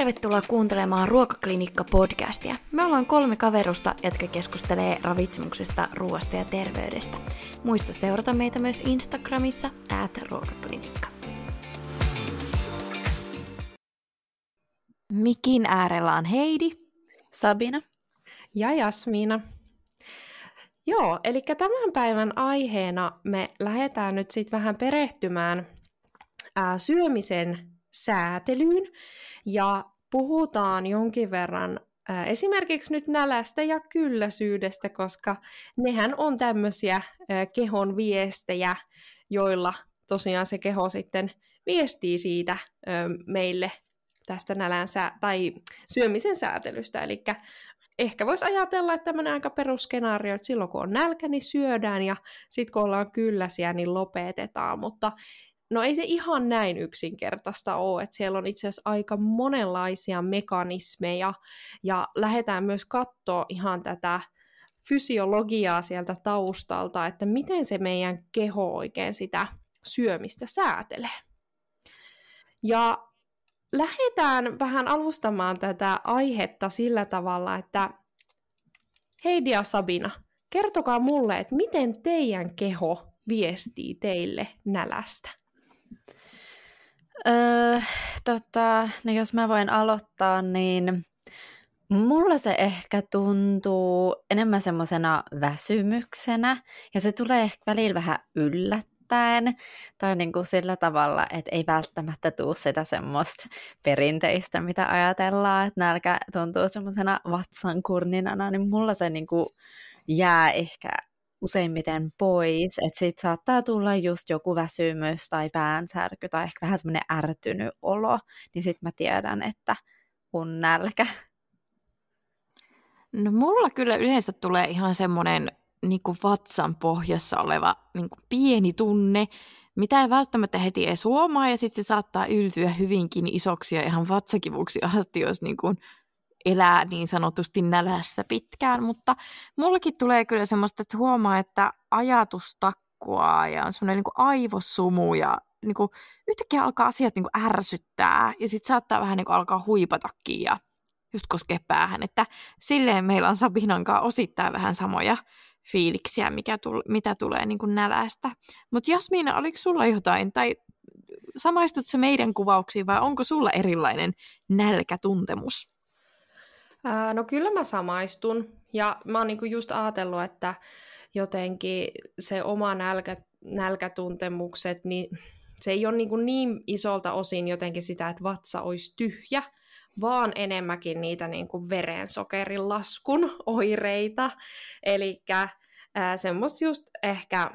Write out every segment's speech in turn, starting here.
tervetuloa kuuntelemaan Ruokaklinikka-podcastia. Me ollaan kolme kaverusta, jotka keskustelee ravitsemuksesta, ruoasta ja terveydestä. Muista seurata meitä myös Instagramissa, at ruokaklinikka. Mikin äärellä on Heidi, Sabina ja Jasmiina. Joo, eli tämän päivän aiheena me lähdetään nyt sitten vähän perehtymään ää, syömisen säätelyyn ja puhutaan jonkin verran esimerkiksi nyt nälästä ja kylläisyydestä, koska nehän on tämmöisiä kehon viestejä, joilla tosiaan se keho sitten viestii siitä meille tästä nälän sä- tai syömisen säätelystä. Eli ehkä voisi ajatella, että tämmöinen aika perusskenaario, että silloin kun on nälkä, niin syödään, ja sitten kun ollaan kylläisiä, niin lopetetaan. Mutta no ei se ihan näin yksinkertaista ole, että siellä on itse asiassa aika monenlaisia mekanismeja, ja lähdetään myös katsoa ihan tätä fysiologiaa sieltä taustalta, että miten se meidän keho oikein sitä syömistä säätelee. Ja lähdetään vähän alustamaan tätä aihetta sillä tavalla, että Heidi ja Sabina, kertokaa mulle, että miten teidän keho viestii teille nälästä? Öö, tota, no jos mä voin aloittaa, niin mulla se ehkä tuntuu enemmän semmoisena väsymyksenä, ja se tulee ehkä välillä vähän yllättäen tai niin kuin sillä tavalla, että ei välttämättä tule sitä semmoista perinteistä, mitä ajatellaan, että nälkä tuntuu semmoisena vatsan kurninana, niin mulla se niin kuin jää ehkä useimmiten pois, että sit saattaa tulla just joku väsymys tai päänsärky tai ehkä vähän semmoinen ärtynyt olo, niin sitten mä tiedän, että on nälkä. No mulla kyllä yleensä tulee ihan semmoinen niin kuin vatsan pohjassa oleva niin kuin pieni tunne, mitä ei välttämättä heti edes huomaa, ja sitten se saattaa yltyä hyvinkin isoksi ja ihan vatsakivuksi asti, jos niin kuin elää niin sanotusti nälässä pitkään, mutta mullakin tulee kyllä semmoista, että huomaa, että ajatus takkuaa ja on semmoinen niin aivosumu ja niin kuin, yhtäkkiä alkaa asiat niin kuin ärsyttää ja sitten saattaa vähän niin kuin alkaa huipatakin ja just koskee päähän, että silleen meillä on Sabinankaan osittain vähän samoja fiiliksiä, mikä tul, mitä tulee niin kuin nälästä. Mutta Jasmiina, oliko sulla jotain, tai samaistut se meidän kuvauksiin, vai onko sulla erilainen nälkätuntemus? Ää, no kyllä mä samaistun, ja mä oon niinku just ajatellut, että jotenkin se oma nälkä, nälkätuntemukset, niin se ei ole niin, kuin niin isolta osin jotenkin sitä, että vatsa olisi tyhjä, vaan enemmänkin niitä niin kuin verensokerin laskun oireita. Eli semmoista just ehkä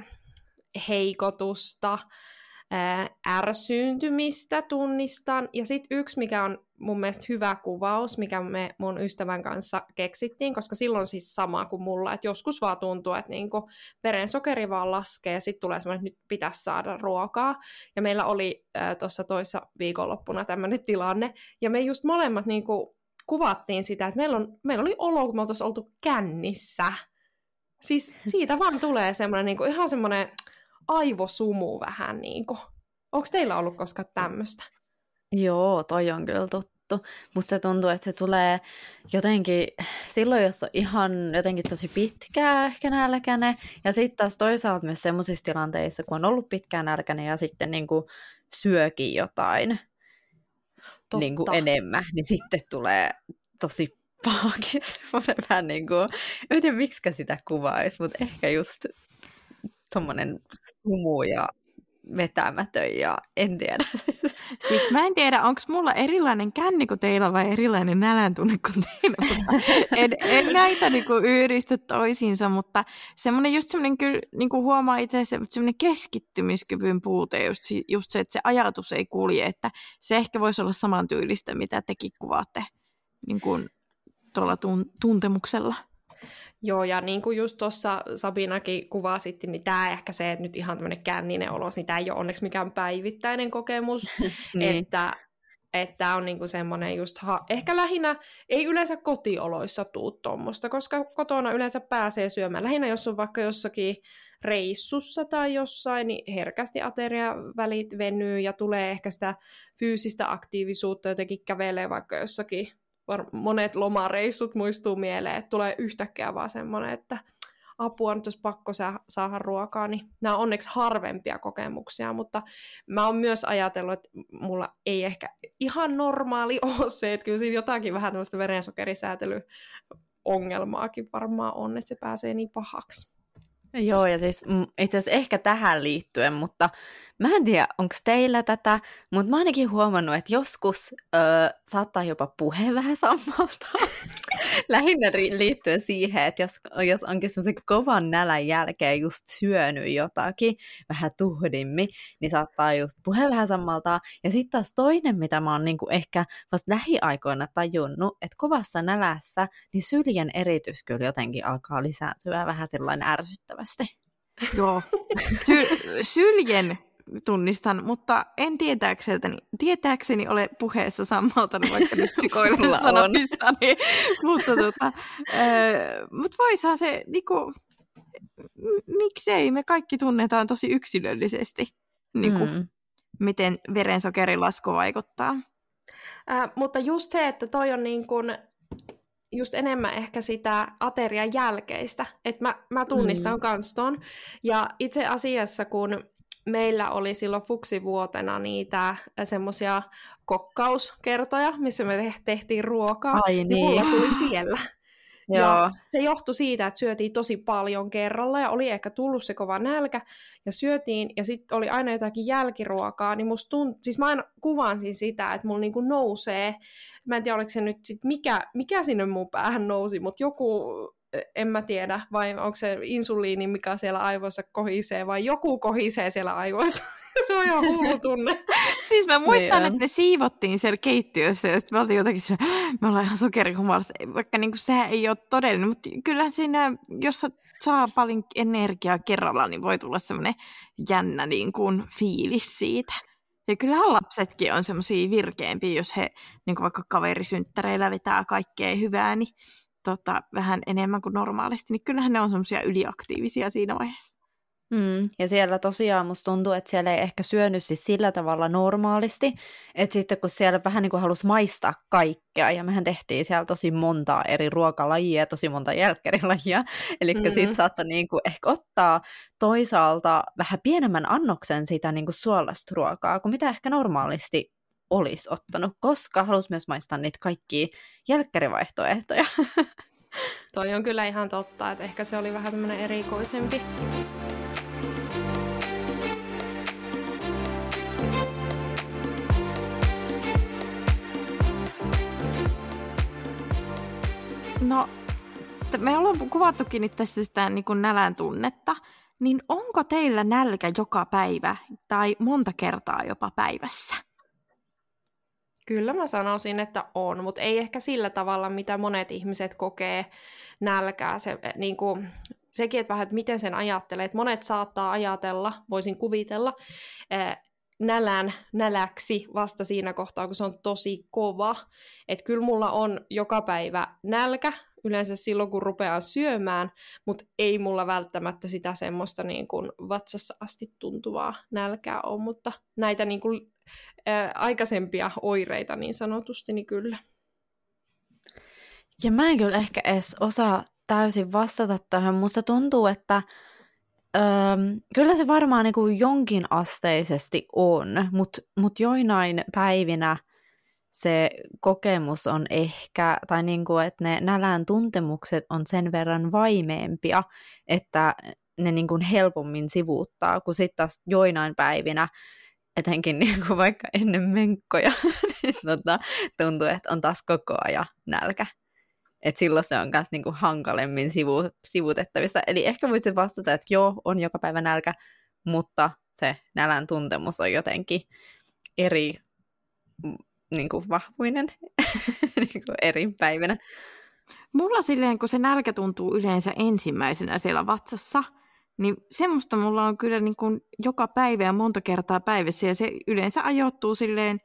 heikotusta, ää, ärsyyntymistä tunnistan. Ja sitten yksi, mikä on mun mielestä hyvä kuvaus, mikä me mun ystävän kanssa keksittiin, koska silloin siis sama kuin mulla, että joskus vaan tuntuu, että niinku verensokeri vaan laskee ja sitten tulee semmoinen, että nyt pitäisi saada ruokaa. Ja meillä oli tuossa toissa viikonloppuna tämmöinen tilanne, ja me just molemmat niinku kuvattiin sitä, että meillä, on, meillä oli olo, kun me oltaisiin oltu kännissä. Siis siitä vaan tulee semmoinen niinku, ihan semmoinen aivosumu vähän niin kuin. Onko teillä ollut koskaan tämmöistä? Joo, toi on kyllä tuttu. Musta se tuntuu, että se tulee jotenkin silloin, jos on ihan jotenkin tosi pitkää ehkä nälkäne. Ja sitten taas toisaalta myös semmoisissa tilanteissa, kun on ollut pitkään nälkäne ja sitten niin kuin syökin jotain niin kuin enemmän, niin sitten tulee tosi pahakin semmoinen vähän niin kuin, en tiedä miksi sitä kuvaisi, mutta ehkä just tuommoinen sumu ja vetämätön ja en tiedä. Siis mä en tiedä, onko mulla erilainen känni kuin teillä vai erilainen nälän tunne kuin teillä. en, en näitä niinku yhdistä toisiinsa, mutta semmoinen just semmoinen kyllä niinku huomaa itse semmoinen keskittymiskyvyn puute, just, just se, että se ajatus ei kulje, että se ehkä voisi olla samantyylistä, mitä tekin kuvaatte niin tuolla tun- tuntemuksella. Joo, ja niin kuin just tuossa Sabinakin kuvasi, niin tämä ehkä se, että nyt ihan tämmöinen känninen olos, niin tämä ei ole onneksi mikään päivittäinen kokemus, niin. että että on niinku semmoinen just, ha- ehkä lähinnä, ei yleensä kotioloissa tuu tuommoista, koska kotona yleensä pääsee syömään. Lähinnä jos on vaikka jossakin reissussa tai jossain, niin herkästi ateriavälit venyy ja tulee ehkä sitä fyysistä aktiivisuutta jotenkin kävelee vaikka jossakin monet lomareissut muistuu mieleen, että tulee yhtäkkiä vaan semmoinen, että apua, nyt jos pakko saada ruokaa, niin nämä on onneksi harvempia kokemuksia, mutta mä oon myös ajatellut, että mulla ei ehkä ihan normaali ole se, että kyllä siinä jotakin vähän tämmöistä verensokerisäätelyongelmaakin varmaan on, että se pääsee niin pahaksi. Joo, ja siis itse asiassa ehkä tähän liittyen, mutta mä en tiedä, onko teillä tätä, mutta mä ainakin huomannut, että joskus ö, saattaa jopa puhe vähän sammalta. Lähinnä liittyen siihen, että jos, jos onkin semmoisen kovan nälän jälkeen just syönyt jotakin vähän tuhdimmin, niin saattaa just puhe vähän sammaltaa. Ja sitten taas toinen, mitä mä oon niinku ehkä vasta lähiaikoina tajunnut, että kovassa nälässä, niin syljen eritys kyllä jotenkin alkaa lisääntyä vähän sellainen ärsyttävästi. Joo. Sy- syljen tunnistan, mutta en tietääkseni, tietääkseni ole puheessa sammaltanut, vaikka nyt sikoilen sanomissani. mutta tota, äh, mut voisahan se, niinku, miksei, me kaikki tunnetaan tosi yksilöllisesti, niinku, mm. miten verensokerilasku vaikuttaa. Äh, mutta just se, että toi on niin kun, just enemmän ehkä sitä aterian jälkeistä, että mä, mä tunnistan mm. kans ton. Ja itse asiassa, kun meillä oli silloin fuksivuotena niitä semmoisia kokkauskertoja, missä me tehtiin ruokaa. Ai niin. mulla tuli siellä. Joo. Ja se johtui siitä, että syötiin tosi paljon kerralla ja oli ehkä tullut se kova nälkä ja syötiin ja sitten oli aina jotakin jälkiruokaa, niin musta tunt... siis mä aina kuvansin sitä, että mulla niinku nousee, mä en tiedä oliko se nyt sit mikä, mikä sinne mun päähän nousi, mutta joku en mä tiedä, vai onko se insuliini, mikä siellä aivoissa kohisee, vai joku kohisee siellä aivoissa. se on ihan hullu tunne. siis mä muistan, niin että me siivottiin siellä keittiössä, ja me oltiin jotenkin siellä, me ollaan ihan sokerihumalassa, vaikka niin kuin sehän ei ole todellinen, mutta kyllä siinä, jos saa paljon energiaa kerralla, niin voi tulla semmoinen jännä niin kuin fiilis siitä. Ja kyllähän lapsetkin on semmoisia virkeämpiä, jos he niin kuin vaikka kaverisynttäreillä vetää kaikkea hyvää, niin tota, vähän enemmän kuin normaalisti, niin kyllähän ne on semmoisia yliaktiivisia siinä vaiheessa. Mm, ja siellä tosiaan musta tuntuu, että siellä ei ehkä syönyt siis sillä tavalla normaalisti, että sitten kun siellä vähän niin kuin halusi maistaa kaikkea, ja mehän tehtiin siellä tosi montaa eri ruokalajia ja tosi monta jälkkärilajia, eli mm-hmm. sitten saattoi niin kuin ehkä ottaa toisaalta vähän pienemmän annoksen sitä niin kuin suolasta ruokaa, kuin mitä ehkä normaalisti olisi ottanut, koska halusi myös maistaa niitä kaikkia jälkkärivaihtoehtoja. Toi on kyllä ihan totta, että ehkä se oli vähän tämmöinen erikoisempi. No, me ollaan kuvattukin nyt tässä sitä niin kuin nälän tunnetta, niin onko teillä nälkä joka päivä tai monta kertaa jopa päivässä? Kyllä mä sanoisin, että on, mutta ei ehkä sillä tavalla, mitä monet ihmiset kokee nälkää. Se, eh, niin kuin, sekin, että vähän, että miten sen ajattelee. Että monet saattaa ajatella, voisin kuvitella, eh, nälän näläksi vasta siinä kohtaa, kun se on tosi kova. Että kyllä mulla on joka päivä nälkä, yleensä silloin, kun rupeaa syömään, mutta ei mulla välttämättä sitä semmoista niin kuin vatsassa asti tuntuvaa nälkää ole, mutta näitä niin kuin aikaisempia oireita niin sanotusti, niin kyllä. Ja mä en kyllä ehkä edes osaa täysin vastata tähän. Musta tuntuu, että öö, kyllä se varmaan niin kuin jonkin asteisesti on, mutta mut joinain päivinä se kokemus on ehkä, tai niin kuin, että ne nälän tuntemukset on sen verran vaimeempia, että ne niin kuin helpommin sivuuttaa, kun sitten taas joinain päivinä etenkin niin kuin vaikka ennen menkkoja, niin tota, tuntuu, että on taas koko ajan nälkä. Et silloin se on myös niinku hankalemmin sivu, sivutettavissa. Eli ehkä voisit vastata, että joo, on joka päivä nälkä, mutta se nälän tuntemus on jotenkin eri niin kuin vahvuinen niin kuin eri päivinä. Mulla silleen, kun se nälkä tuntuu yleensä ensimmäisenä siellä vatsassa, niin semmoista mulla on kyllä niin kuin joka päivä ja monta kertaa päivässä, ja se yleensä ajoittuu silleen,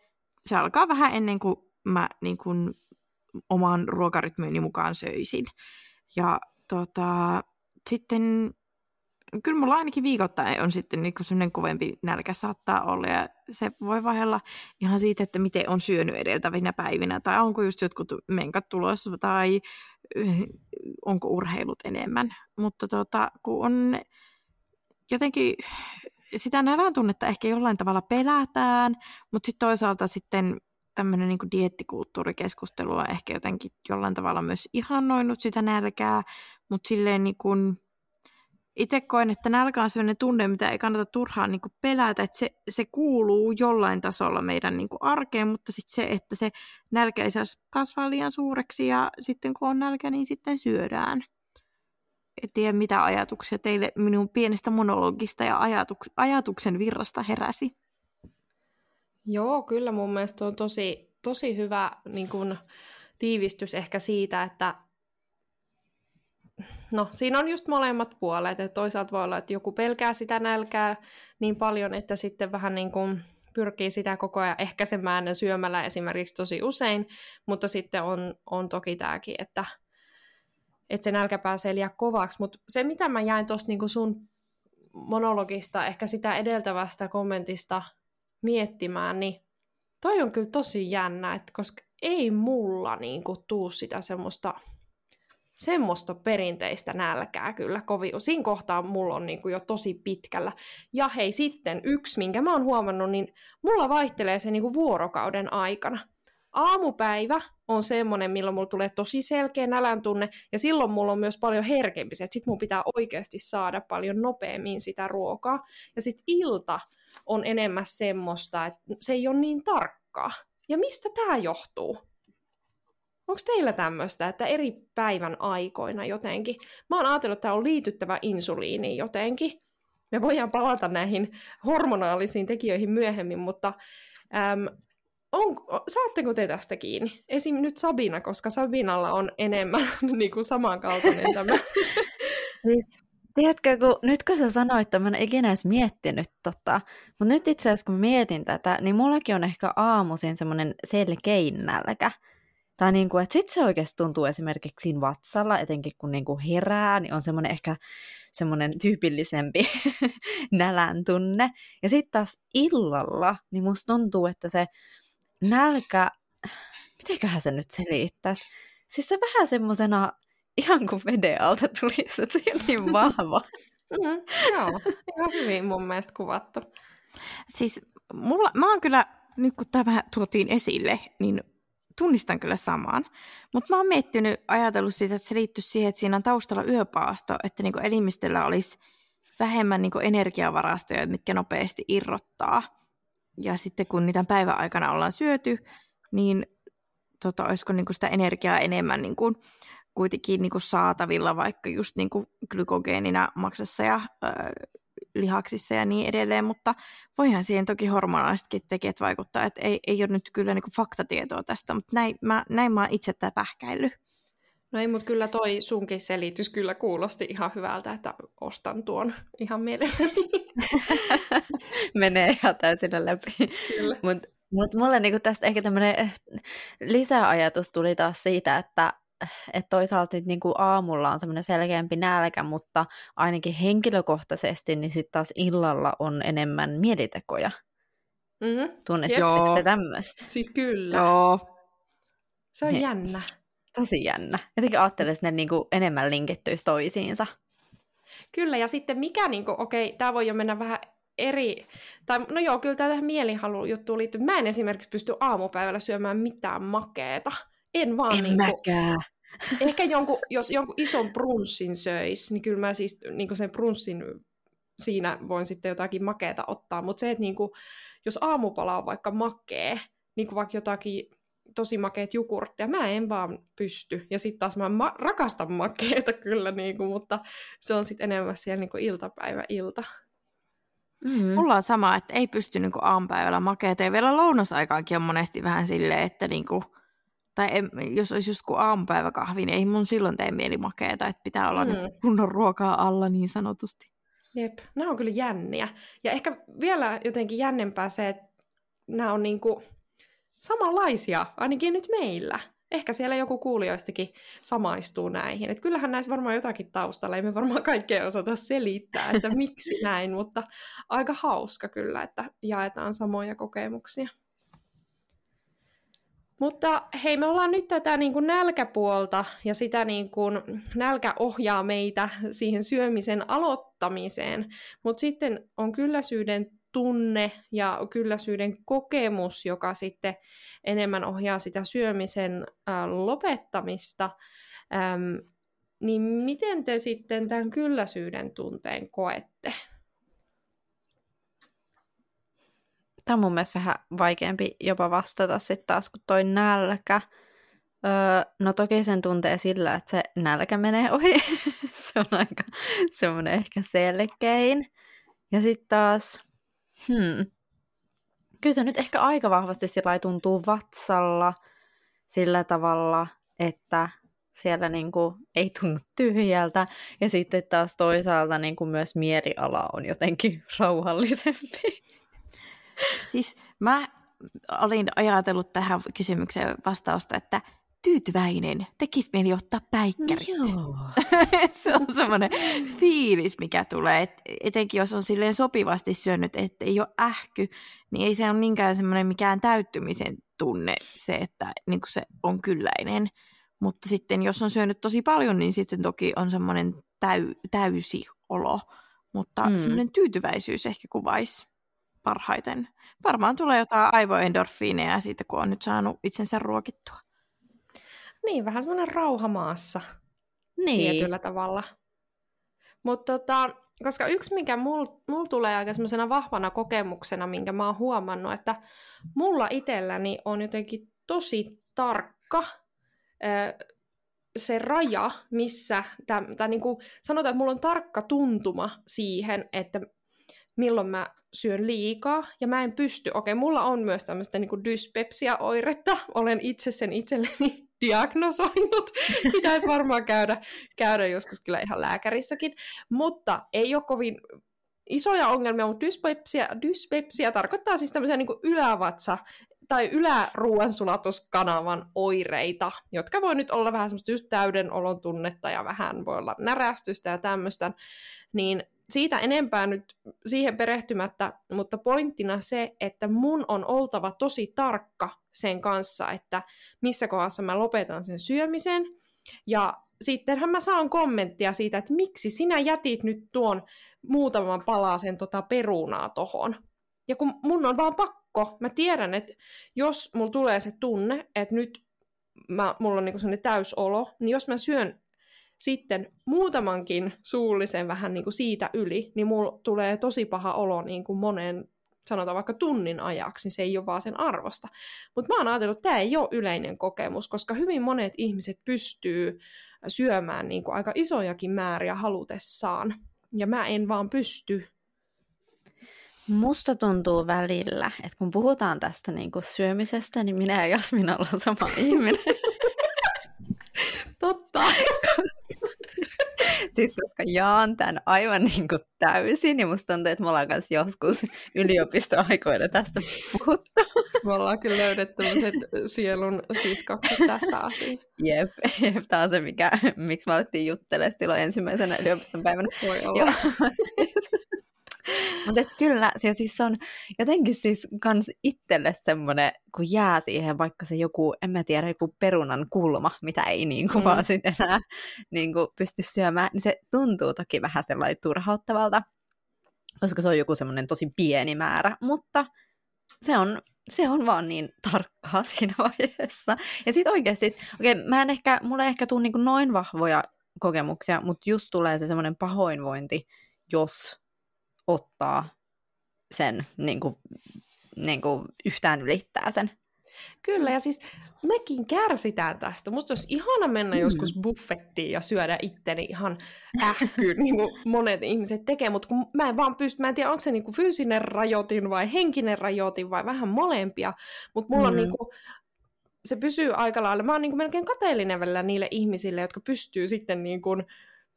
se alkaa vähän ennen kuin mä niin kuin oman ruokarytmiini mukaan söisin. Ja tota, sitten kyllä mulla ainakin viikoittain on sitten niin semmoinen kovempi nälkä saattaa olla ja se voi vaihella ihan siitä, että miten on syönyt edeltävinä päivinä tai onko just jotkut menkat tulossa tai onko urheilut enemmän. Mutta tota, kun on jotenkin sitä nälän tunnetta ehkä jollain tavalla pelätään, mutta sitten toisaalta sitten tämmöinen niin dieettikulttuurikeskustelu on ehkä jotenkin jollain tavalla myös ihannoinut sitä nälkää, mutta silleen niin kuin, itse koen, että nälkä on sellainen tunne, mitä ei kannata turhaan niin pelätä, että se, se kuuluu jollain tasolla meidän niin arkeen, mutta sitten se, että se nälkä ei saisi kasvaa liian suureksi ja sitten kun on nälkä, niin sitten syödään. En tiedä, mitä ajatuksia teille minun pienestä monologista ja ajatuks- ajatuksen virrasta heräsi. Joo, kyllä mun mielestä on tosi, tosi hyvä niin kun, tiivistys ehkä siitä, että no siinä on just molemmat puolet, että toisaalta voi olla, että joku pelkää sitä nälkää niin paljon, että sitten vähän niin kuin pyrkii sitä koko ajan ehkäisemään syömällä esimerkiksi tosi usein, mutta sitten on, on toki tämäkin, että, että se nälkä pääsee liian kovaksi, mutta se mitä mä jäin tuosta niin sun monologista, ehkä sitä edeltävästä kommentista miettimään, niin toi on kyllä tosi jännä, että koska ei mulla niin kuin, tuu sitä semmoista, semmoista perinteistä nälkää kyllä kovin. Siinä kohtaa mulla on niin kuin, jo tosi pitkällä. Ja hei sitten yksi, minkä mä oon huomannut, niin mulla vaihtelee se niin kuin, vuorokauden aikana. Aamupäivä on semmoinen, milloin mulla tulee tosi selkeä nälän tunne, ja silloin mulla on myös paljon herkempi se, että sit mun pitää oikeasti saada paljon nopeammin sitä ruokaa. Ja sitten ilta on enemmän semmoista, että se ei ole niin tarkkaa. Ja mistä tämä johtuu? Onko teillä tämmöistä, että eri päivän aikoina jotenkin? Mä oon ajatellut, että tämä on liityttävä insuliiniin jotenkin. Me voidaan palata näihin hormonaalisiin tekijöihin myöhemmin, mutta äm, on, saatteko te tästä kiinni? Esim. nyt Sabina, koska Sabinalla on enemmän niin kuin samankaltainen tämä. Siis Tiedätkö, kun, nyt kun sä sanoit, että mä en ikinä edes miettinyt tota, mutta nyt itse asiassa kun mietin tätä, niin mullakin on ehkä aamuisin semmoinen selkein nälkä. Tai niin kuin, että sit se oikeasti tuntuu esimerkiksi siinä vatsalla, etenkin kun niin kuin herää, niin on semmoinen ehkä semmoinen tyypillisempi nälän tunne. Ja sitten taas illalla, niin musta tuntuu, että se nälkä, mitenköhän se nyt selittäisi? Siis se vähän semmoisena ihan kuin veden alta tulisi, että se on niin vahva. mm, joo, ihan hyvin mun mielestä kuvattu. Siis mulla, mä oon kyllä, nyt kun tämä tuotiin esille, niin tunnistan kyllä samaan. Mutta mä oon miettinyt, ajatellut siitä, että se liittyy siihen, että siinä on taustalla yöpaasto, että niinku elimistöllä olisi vähemmän niinku energiavarastoja, mitkä nopeasti irrottaa. Ja sitten kun niitä päivän aikana ollaan syöty, niin tota, olisiko niinku sitä energiaa enemmän niinku kuitenkin niin kuin saatavilla vaikka just niin kuin glykogeenina maksassa ja äh, lihaksissa ja niin edelleen, mutta voihan siihen toki hormonaalisetkin tekijät vaikuttaa, että ei, ei ole nyt kyllä niin kuin faktatietoa tästä, mutta näin mä, näin mä oon itse tämä pähkäillyt. No ei, mutta kyllä toi sunkin selitys kyllä kuulosti ihan hyvältä, että ostan tuon ihan mielelläni. Menee ihan täysin läpi. Mutta mut mulle niinku tästä ehkä tämmöinen lisäajatus tuli taas siitä, että että toisaalta niin kuin aamulla on semmoinen selkeämpi nälkä, mutta ainakin henkilökohtaisesti niin sitten taas illalla on enemmän mielitekoja. Mm-hmm. Tunnistatteko te tämmöistä? Siis kyllä. Joo. Se on He, jännä. Tosi jännä. Jotenkin ajattelen, että ne niin kuin enemmän linkittyisi toisiinsa. Kyllä, ja sitten mikä, niin kuin, okei, tämä voi jo mennä vähän eri, tai no joo, kyllä tähän mielihalu-juttuun liittyy. Mä en esimerkiksi pysty aamupäivällä syömään mitään makeeta. En vaan en niin mäkään. Ehkä jonkun, jos jonkun ison brunssin söis, niin kyllä mä siis niin sen brunssin siinä voin sitten jotakin makeeta ottaa, mutta se, että niin kuin, jos aamupala on vaikka makee, niin kuin vaikka jotakin tosi makeet jukurttia, mä en vaan pysty. Ja sitten taas mä ma- rakastan makeeta kyllä, niin kuin, mutta se on sitten enemmän siellä niin kuin iltapäivä-ilta. Mm-hmm. Mulla on sama, että ei pysty niin kuin aamupäivällä makeeta. Ja vielä lounasaikaankin on monesti vähän silleen, että niin kuin, tai en, jos olisi just kuin aamupäiväkahvi, niin ei mun silloin tee mieli makeeta, että pitää olla mm. niin kunnon ruokaa alla niin sanotusti. Jep, nämä on kyllä jänniä. Ja ehkä vielä jotenkin jännempää se, että nämä on niinku samanlaisia, ainakin nyt meillä. ehkä siellä joku kuulijoistakin samaistuu näihin. Et kyllähän näissä varmaan jotakin taustalla, ei me varmaan kaikkea osata selittää, että miksi näin, mutta aika hauska kyllä, että jaetaan samoja kokemuksia. Mutta hei, me ollaan nyt tätä niin kuin nälkäpuolta ja sitä niin kuin, nälkä ohjaa meitä siihen syömisen aloittamiseen, mutta sitten on kylläisyyden tunne ja kylläisyyden kokemus, joka sitten enemmän ohjaa sitä syömisen lopettamista. Ähm, niin miten te sitten tämän kylläisyyden tunteen koette? Tämä on mun mielestä vähän vaikeampi jopa vastata sitten taas kuin toi nälkä. Öö, no toki sen tuntee sillä, että se nälkä menee ohi. se on aika semmoinen ehkä selkein. Ja sitten taas, hmm, kyllä se nyt ehkä aika vahvasti sillä tuntuu vatsalla sillä tavalla, että siellä niinku ei tunnu tyhjältä. Ja sitten taas toisaalta niinku myös mieliala on jotenkin rauhallisempi. Siis mä olin ajatellut tähän kysymykseen vastausta, että tyytyväinen, tekisi mieli ottaa päikkärit. Joo. se on semmoinen fiilis, mikä tulee. Et etenkin jos on silleen sopivasti syönyt, että ei ole ähky, niin ei se ole niinkään semmoinen mikään täyttymisen tunne se, että niin se on kylläinen. Mutta sitten jos on syönyt tosi paljon, niin sitten toki on semmoinen täy, täysi olo. Mutta mm. semmoinen tyytyväisyys ehkä kuvaisi parhaiten. Varmaan tulee jotain aivoendorfiineja siitä, kun on nyt saanut itsensä ruokittua. Niin, vähän semmoinen rauha maassa niin. tietyllä tavalla. Mutta tota, koska yksi, mikä mulla mul tulee aika semmoisena vahvana kokemuksena, minkä mä oon huomannut, että mulla itselläni on jotenkin tosi tarkka se raja, missä, tai, niin kuin sanotaan, että mulla on tarkka tuntuma siihen, että milloin mä syön liikaa. Ja mä en pysty, okei, mulla on myös tämmöistä niin dyspepsia-oiretta, olen itse sen itselleni diagnosoinut, pitäisi varmaan käydä, käydä joskus kyllä ihan lääkärissäkin, mutta ei ole kovin isoja ongelmia, mutta dyspepsia, dyspepsia tarkoittaa siis tämmöisiä niin ylävatsa tai yläruoansulatuskanavan oireita, jotka voi nyt olla vähän semmoista just täyden olon tunnetta ja vähän voi olla närästystä ja tämmöistä, niin siitä enempää nyt siihen perehtymättä, mutta pointtina se, että mun on oltava tosi tarkka sen kanssa, että missä kohdassa mä lopetan sen syömisen. Ja sittenhän mä saan kommenttia siitä, että miksi sinä jätit nyt tuon muutaman palasen tota perunaa tohon. Ja kun mun on vaan pakko, mä tiedän, että jos mulla tulee se tunne, että nyt mä, mulla on niinku sellainen täysolo, niin jos mä syön sitten muutamankin suullisen vähän niin kuin siitä yli, niin mulla tulee tosi paha olo niin kuin monen, sanotaan vaikka tunnin ajaksi, niin se ei ole vaan sen arvosta. Mutta mä oon ajatellut, että tämä ei ole yleinen kokemus, koska hyvin monet ihmiset pystyy syömään niin kuin aika isojakin määriä halutessaan. Ja mä en vaan pysty. Musta tuntuu välillä, että kun puhutaan tästä niin kuin syömisestä, niin minä ja Jasmin ollaan sama ihminen. Totta. siis koska jaan tämän aivan niin kuin täysin, niin musta tuntuu, että me ollaan kanssa joskus yliopistoaikoina tästä puhuttu. Me ollaan kyllä löydetty sielun siskokset tässä asiassa. Jep, jep, tämä on se, mikä, miksi me alettiin juttelemaan silloin ensimmäisenä yliopiston päivänä. Voi olla. Mutta kyllä, se siis on jotenkin siis kans itselle semmoinen, kun jää siihen vaikka se joku, en mä tiedä, joku perunan kulma, mitä ei niin kuin mm. vaan sitten enää niin kuin pysty syömään, niin se tuntuu toki vähän sellainen turhauttavalta, koska se on joku semmoinen tosi pieni määrä, mutta se on, se on vaan niin tarkkaa siinä vaiheessa. Ja sitten oikeasti siis, okei, okay, mä en ehkä, mulle ehkä tule niin noin vahvoja kokemuksia, mutta just tulee se semmoinen pahoinvointi, jos ottaa sen, niin kuin, niin kuin yhtään ylittää sen. Kyllä, ja siis mekin kärsitään tästä. Musta olisi ihana mennä mm. joskus buffettiin ja syödä itteni ihan ähkyyn, niin kuin monet ihmiset tekee, mutta kun mä en vaan pysty, mä en tiedä, onko se niin kuin fyysinen rajoitin vai henkinen rajoitin vai vähän molempia, mutta mulla mm. on niin kuin, se pysyy aika lailla, mä oon niin kuin melkein kateellinen välillä niille ihmisille, jotka pystyy sitten niin kuin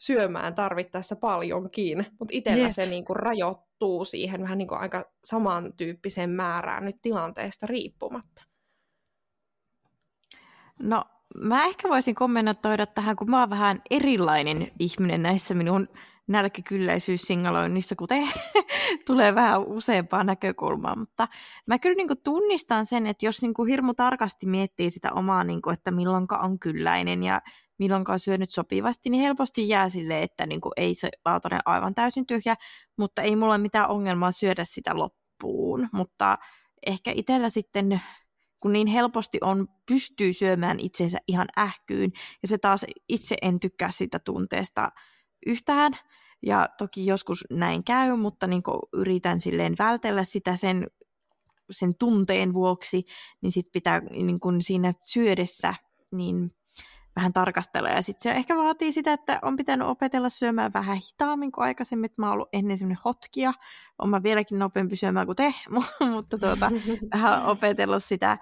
syömään tarvittaessa paljonkin, mutta itsellä yes. se niin kuin rajoittuu siihen vähän niin kuin aika samantyyppiseen määrään nyt tilanteesta riippumatta. No mä ehkä voisin kommentoida tähän, kun mä oon vähän erilainen ihminen näissä minun nälkäkylläisyyssingaloinnissa, kuten tulee vähän useampaa näkökulmaa, mutta mä kyllä niin tunnistan sen, että jos niin hirmu tarkasti miettii sitä omaa, niin kuin, että milloinka on kylläinen ja milloinka on syönyt sopivasti, niin helposti jää silleen, että niin kuin ei se lautanen aivan täysin tyhjä, mutta ei mulla mitään ongelmaa syödä sitä loppuun, mutta ehkä itsellä sitten kun niin helposti on, pystyy syömään itsensä ihan ähkyyn, ja se taas itse en tykkää sitä tunteesta yhtään, ja toki joskus näin käy, mutta niin yritän silleen vältellä sitä sen, sen tunteen vuoksi, niin sit pitää niin siinä syödessä niin vähän tarkastella. Ja sitten se ehkä vaatii sitä, että on pitänyt opetella syömään vähän hitaammin kuin aikaisemmin. Että mä oon ollut ennen semmoinen hotkia. Olen mä vieläkin nopeampi syömään kuin te, mutta tuota, vähän opetellut sitä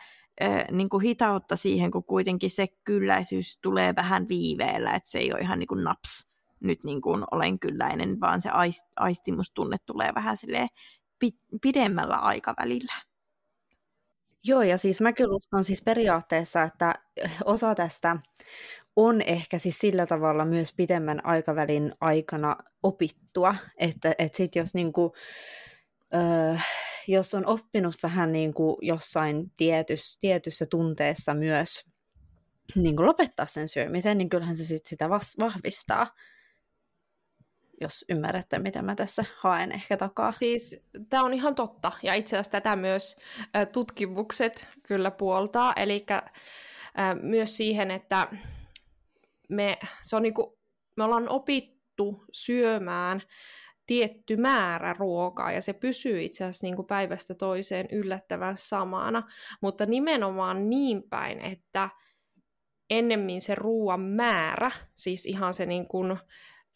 niin kuin hitautta siihen, kun kuitenkin se kylläisyys tulee vähän viiveellä, että se ei ole ihan niin kuin naps, nyt niin kuin olen kylläinen, vaan se aistimustunne tulee vähän silleen pidemmällä aikavälillä. Joo, ja siis mä kyllä uskon siis periaatteessa, että osa tästä on ehkä siis sillä tavalla myös pidemmän aikavälin aikana opittua, että, että sit jos niinku, öö, jos on oppinut vähän niin kuin jossain tietys, tietyssä tunteessa myös niin kuin lopettaa sen syömisen, niin kyllähän se sit sitä vas- vahvistaa jos ymmärrätte, mitä mä tässä haen ehkä takaa. Siis tämä on ihan totta, ja itse asiassa tätä myös tutkimukset kyllä puoltaa, eli myös siihen, että me, se on niinku, me ollaan opittu syömään tietty määrä ruokaa, ja se pysyy itse asiassa niin kuin päivästä toiseen yllättävän samana, mutta nimenomaan niin päin, että ennemmin se ruoan määrä, siis ihan se niin kuin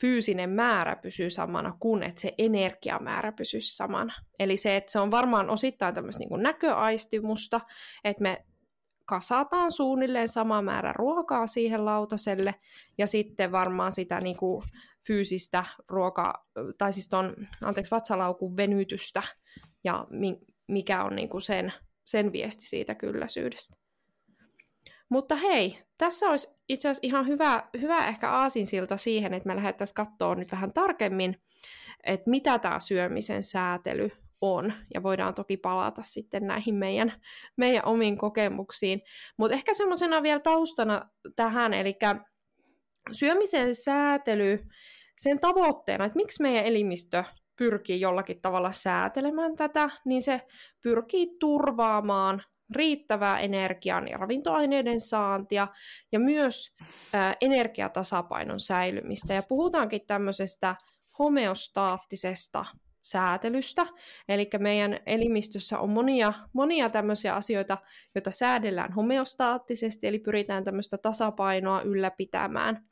fyysinen määrä pysyy samana, kuin että se energiamäärä pysyy samana. Eli se, että se on varmaan osittain tämmöistä niin näköaistimusta, että me kasataan suunnilleen sama määrä ruokaa siihen lautaselle, ja sitten varmaan sitä niin kuin fyysistä ruoka, tai siis ton, anteeksi, vatsalaukun venytystä, ja mi, mikä on niin kuin sen, sen viesti siitä kylläisyydestä. Mutta hei, tässä olisi itse asiassa ihan hyvä, hyvä ehkä aasinsilta siihen, että me lähdettäisiin katsoa nyt vähän tarkemmin, että mitä tämä syömisen säätely on, ja voidaan toki palata sitten näihin meidän, meidän omiin kokemuksiin. Mutta ehkä semmoisena vielä taustana tähän, eli syömisen säätely, sen tavoitteena, että miksi meidän elimistö pyrkii jollakin tavalla säätelemään tätä, niin se pyrkii turvaamaan riittävää energian ja ravintoaineiden saantia ja myös ää, energiatasapainon säilymistä. Ja puhutaankin tämmöisestä homeostaattisesta säätelystä, eli meidän elimistössä on monia, monia tämmöisiä asioita, joita säädellään homeostaattisesti, eli pyritään tämmöistä tasapainoa ylläpitämään.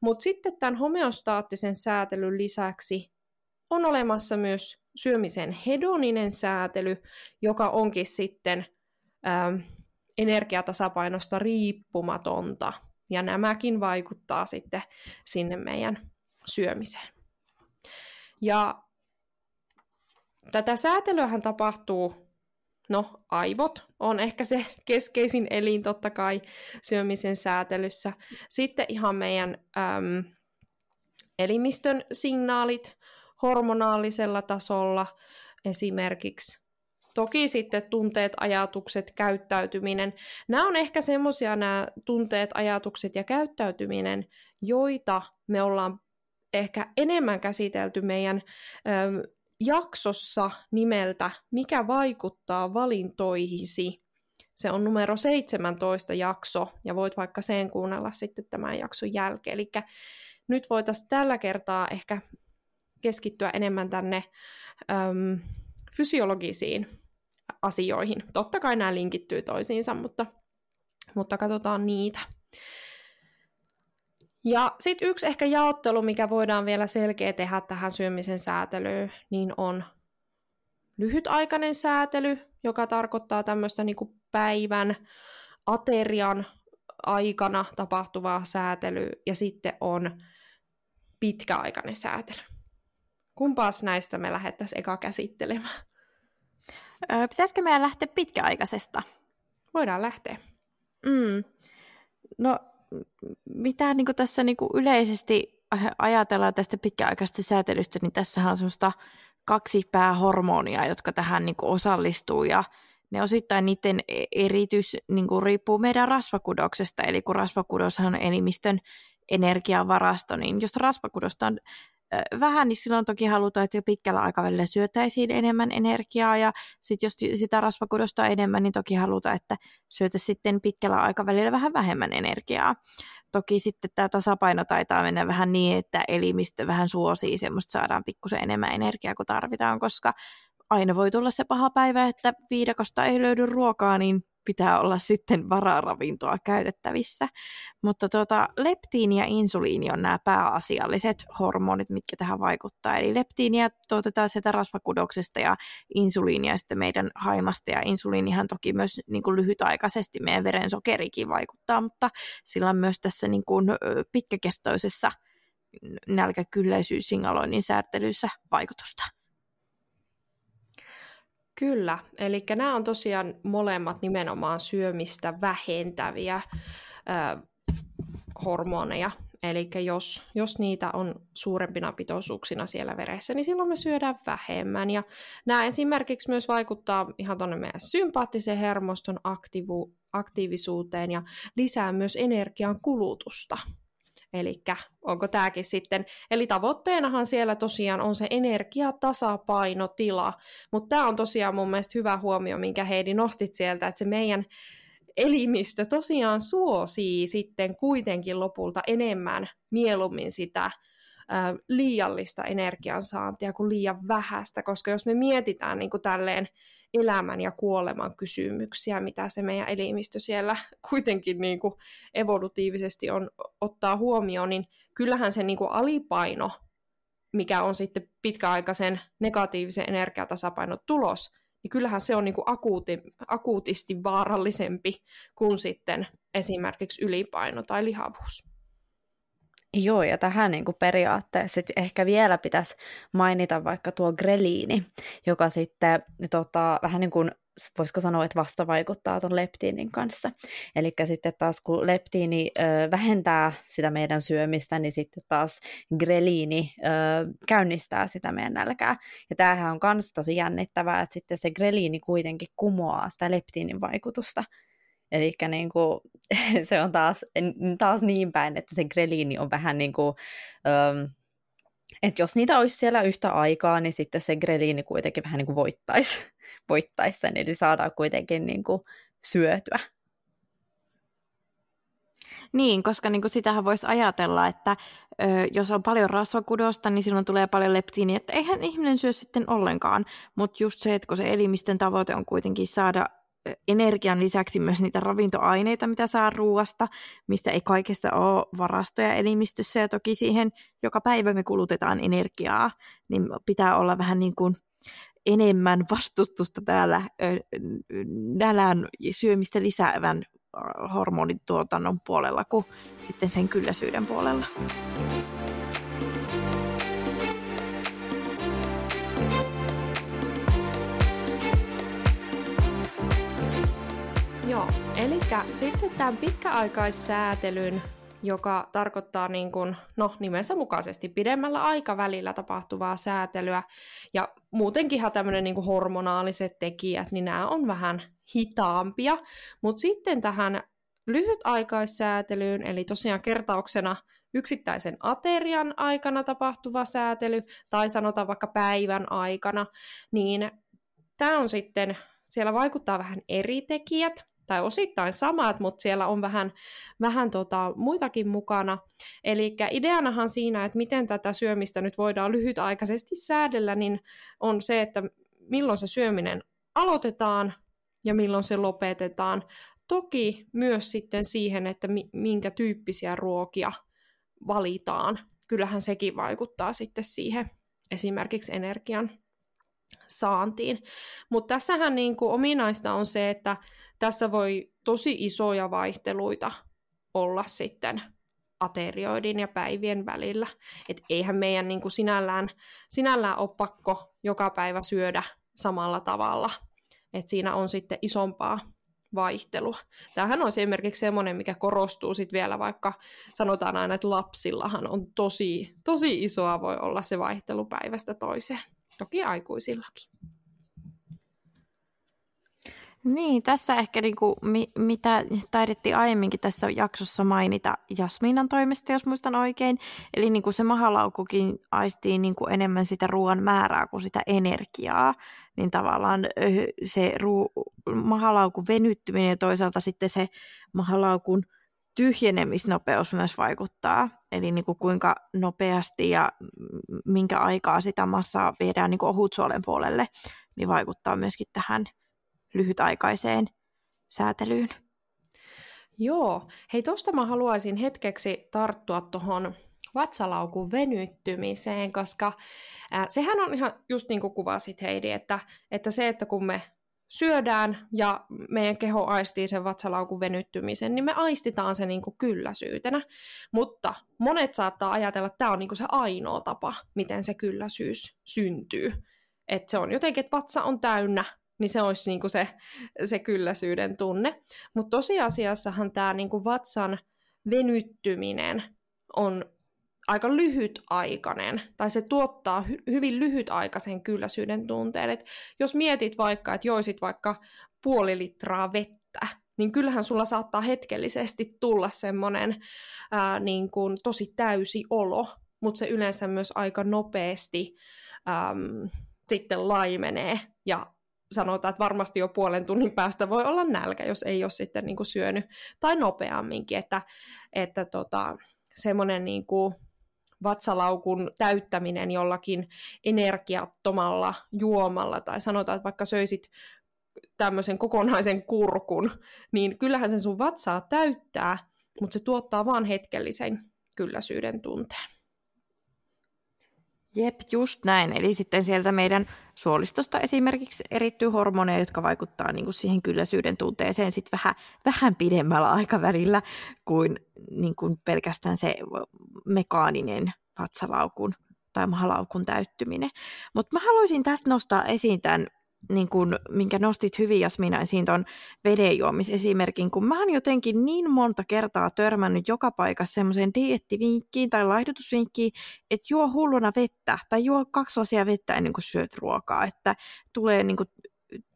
Mutta sitten tämän homeostaattisen säätelyn lisäksi on olemassa myös syömisen hedoninen säätely, joka onkin sitten ähm, energiatasapainosta riippumatonta. Ja nämäkin vaikuttaa sitten sinne meidän syömiseen. Ja tätä säätelyähän tapahtuu, no aivot on ehkä se keskeisin elin totta kai syömisen säätelyssä. Sitten ihan meidän äm, elimistön signaalit hormonaalisella tasolla esimerkiksi Toki sitten tunteet, ajatukset, käyttäytyminen. Nämä on ehkä semmoisia nämä tunteet, ajatukset ja käyttäytyminen, joita me ollaan ehkä enemmän käsitelty meidän ö, jaksossa nimeltä Mikä vaikuttaa valintoihisi. Se on numero 17 jakso, ja voit vaikka sen kuunnella sitten tämän jakson jälkeen. Eli nyt voitaisiin tällä kertaa ehkä keskittyä enemmän tänne äm, fysiologisiin asioihin. Totta kai nämä linkittyy toisiinsa, mutta, mutta katsotaan niitä. Ja sitten yksi ehkä jaottelu, mikä voidaan vielä selkeä tehdä tähän syömisen säätelyyn, niin on lyhytaikainen säätely, joka tarkoittaa tämmöistä niin päivän, aterian aikana tapahtuvaa säätelyä, ja sitten on pitkäaikainen säätely. Kumpaas näistä me lähdettäisiin eka käsittelemään? Öö, pitäisikö meidän lähteä pitkäaikaisesta? Voidaan lähteä. Mm. no mitä niin tässä niin yleisesti ajatellaan tästä pitkäaikaisesta säätelystä, niin tässä on semmoista kaksi päähormonia, jotka tähän niin osallistuu ja ne osittain niiden e-, eritys niin riippuu meidän rasvakudoksesta, eli kun rasvakudos on elimistön energiavarasto, niin jos rasvakudosta on vähän, niin silloin toki halutaan, että pitkällä aikavälillä syötäisiin enemmän energiaa ja sitten jos sitä rasvakudosta enemmän, niin toki halutaan, että syötäisiin sitten pitkällä aikavälillä vähän vähemmän energiaa. Toki sitten tämä tasapaino taitaa mennä vähän niin, että elimistö vähän suosii semmoista, saadaan pikkusen enemmän energiaa kuin tarvitaan, koska aina voi tulla se paha päivä, että viidakosta ei löydy ruokaa, niin pitää olla sitten vararavintoa käytettävissä. Mutta tuota, leptiini ja insuliini on nämä pääasialliset hormonit, mitkä tähän vaikuttaa. Eli leptiiniä tuotetaan sieltä rasvakudoksesta ja insuliinia sitten meidän haimasta. Ja insuliinihan toki myös niin kuin lyhytaikaisesti meidän verensokerikin vaikuttaa, mutta sillä on myös tässä niin kuin pitkäkestoisessa nälkäkylläisyyssignaloinnin säätelyssä vaikutusta. Kyllä, eli nämä on tosiaan molemmat nimenomaan syömistä vähentäviä ö, hormoneja. Eli jos, jos niitä on suurempina pitoisuuksina siellä veressä, niin silloin me syödään vähemmän. Ja nämä esimerkiksi myös vaikuttaa ihan tuonne meidän sympaattisen hermoston aktiivu, aktiivisuuteen ja lisää myös energian kulutusta. Eli onko tämäkin sitten, eli tavoitteenahan siellä tosiaan on se energiatasapainotila, mutta tämä on tosiaan mun mielestä hyvä huomio, minkä Heidi nostit sieltä, että se meidän elimistö tosiaan suosii sitten kuitenkin lopulta enemmän mieluummin sitä liiallista energiansaantia kuin liian vähäistä, koska jos me mietitään niin kuin tälleen elämän ja kuoleman kysymyksiä, mitä se meidän elimistö siellä kuitenkin niin kuin evolutiivisesti on, ottaa huomioon, niin kyllähän se niin kuin alipaino, mikä on sitten pitkäaikaisen negatiivisen energiatasapainon tulos, niin kyllähän se on niin kuin akuuti, akuutisti vaarallisempi kuin sitten esimerkiksi ylipaino tai lihavuus. Joo, ja tähän niin kuin periaatteessa ehkä vielä pitäisi mainita vaikka tuo greliini, joka sitten tota, vähän niin kuin voisiko sanoa, että vasta vaikuttaa tuon leptiinin kanssa. Eli sitten taas kun leptiini ö, vähentää sitä meidän syömistä, niin sitten taas greliini ö, käynnistää sitä meidän nälkää. Ja tämähän on myös tosi jännittävää, että sitten se greliini kuitenkin kumoaa sitä leptiinin vaikutusta. Eli niin kuin, se on taas, taas niin päin, että se greliini on vähän niin kuin, um, että jos niitä olisi siellä yhtä aikaa, niin sitten se greliini kuitenkin vähän niin kuin voittaisi, voittaisi sen, eli saadaan kuitenkin niin kuin syötyä. Niin, koska niin kuin sitähän voisi ajatella, että ö, jos on paljon rasvakudosta, niin silloin tulee paljon leptiiniä, että eihän ihminen syö sitten ollenkaan. Mutta just se, että kun se elimistön tavoite on kuitenkin saada energian lisäksi myös niitä ravintoaineita, mitä saa ruoasta, mistä ei kaikesta ole varastoja elimistössä ja toki siihen joka päivä me kulutetaan energiaa, niin pitää olla vähän niin kuin enemmän vastustusta täällä nälän syömistä lisäävän hormonituotannon puolella kuin sitten sen kylläisyyden puolella. Joo, eli sitten tämän pitkäaikaissäätelyn, joka tarkoittaa niin kuin, no, nimensä mukaisesti pidemmällä aikavälillä tapahtuvaa säätelyä, ja muutenkinhan tämmöinen niin kuin hormonaaliset tekijät, niin nämä on vähän hitaampia, mutta sitten tähän lyhytaikaissäätelyyn, eli tosiaan kertauksena yksittäisen aterian aikana tapahtuva säätely, tai sanotaan vaikka päivän aikana, niin tämä on sitten, siellä vaikuttaa vähän eri tekijät, tai osittain samat, mutta siellä on vähän, vähän tota, muitakin mukana. Eli ideanahan siinä, että miten tätä syömistä nyt voidaan lyhytaikaisesti säädellä, niin on se, että milloin se syöminen aloitetaan ja milloin se lopetetaan. Toki myös sitten siihen, että minkä tyyppisiä ruokia valitaan. Kyllähän sekin vaikuttaa sitten siihen esimerkiksi energian saantiin. Mutta tässähän niin kuin ominaista on se, että tässä voi tosi isoja vaihteluita olla sitten aterioidin ja päivien välillä. Et eihän meidän niin kuin sinällään, sinällään ole pakko joka päivä syödä samalla tavalla. Et siinä on sitten isompaa vaihtelua. Tämähän on esimerkiksi semmoinen, mikä korostuu sitten vielä, vaikka sanotaan aina, että lapsillahan on tosi, tosi isoa voi olla se vaihtelu päivästä toiseen. Toki aikuisillakin. Niin, tässä ehkä niinku, mi, mitä taidettiin aiemminkin tässä jaksossa mainita Jasminan toimesta, jos muistan oikein. Eli niinku se mahalaukukin aistii niinku enemmän sitä ruoan määrää kuin sitä energiaa. Niin tavallaan se ruu, mahalaukun venyttyminen ja toisaalta sitten se mahalaukun tyhjenemisnopeus myös vaikuttaa. Eli niin kuin kuinka nopeasti ja minkä aikaa sitä massaa viedään niin kuin ohutsuolen puolelle, niin vaikuttaa myöskin tähän – lyhytaikaiseen säätelyyn. Joo. Hei, tuosta mä haluaisin hetkeksi tarttua tuohon vatsalaukun venyttymiseen, koska äh, sehän on ihan just niin kuin kuvasit Heidi, että, että se, että kun me syödään ja meidän keho aistii sen vatsalaukun venyttymisen, niin me aistitaan se niin kuin kylläsyytenä. Mutta monet saattaa ajatella, että tämä on niin kuin se ainoa tapa, miten se kylläisyys syntyy. Että se on jotenkin, että vatsa on täynnä niin se olisi niinku se, se kylläisyyden tunne. Mutta tosiasiassahan tämä niinku vatsan venyttyminen on aika lyhytaikainen, tai se tuottaa hy- hyvin lyhytaikaisen kylläisyyden tunteen. Et jos mietit vaikka, että joisit vaikka puoli litraa vettä, niin kyllähän sulla saattaa hetkellisesti tulla semmoinen niin kuin tosi täysi olo, mutta se yleensä myös aika nopeasti äm, sitten laimenee ja sanotaan, että varmasti jo puolen tunnin päästä voi olla nälkä, jos ei ole sitten niin kuin syönyt, tai nopeamminkin, että, että tota, semmoinen niin kuin vatsalaukun täyttäminen jollakin energiattomalla juomalla, tai sanotaan, että vaikka söisit tämmöisen kokonaisen kurkun, niin kyllähän sen sun vatsaa täyttää, mutta se tuottaa vaan hetkellisen kylläisyyden tunteen. Jep, just näin. Eli sitten sieltä meidän suolistosta esimerkiksi erittyy hormoneja, jotka vaikuttaa niin kuin siihen kylläisyyden tunteeseen sit vähän, vähän pidemmällä aikavälillä kuin, niin kuin pelkästään se mekaaninen vatsalaukun tai mahalaukun täyttyminen. Mutta mä haluaisin tästä nostaa esiin tämän niin kun, minkä nostit hyvin Jasmina esiin tuon vedenjuomisesimerkin, kun mä oon jotenkin niin monta kertaa törmännyt joka paikassa semmoiseen diettivinkkiin tai laihdutusvinkkiin, että juo hulluna vettä tai juo kaksi lasia vettä ennen kuin syöt ruokaa, että tulee niin kuin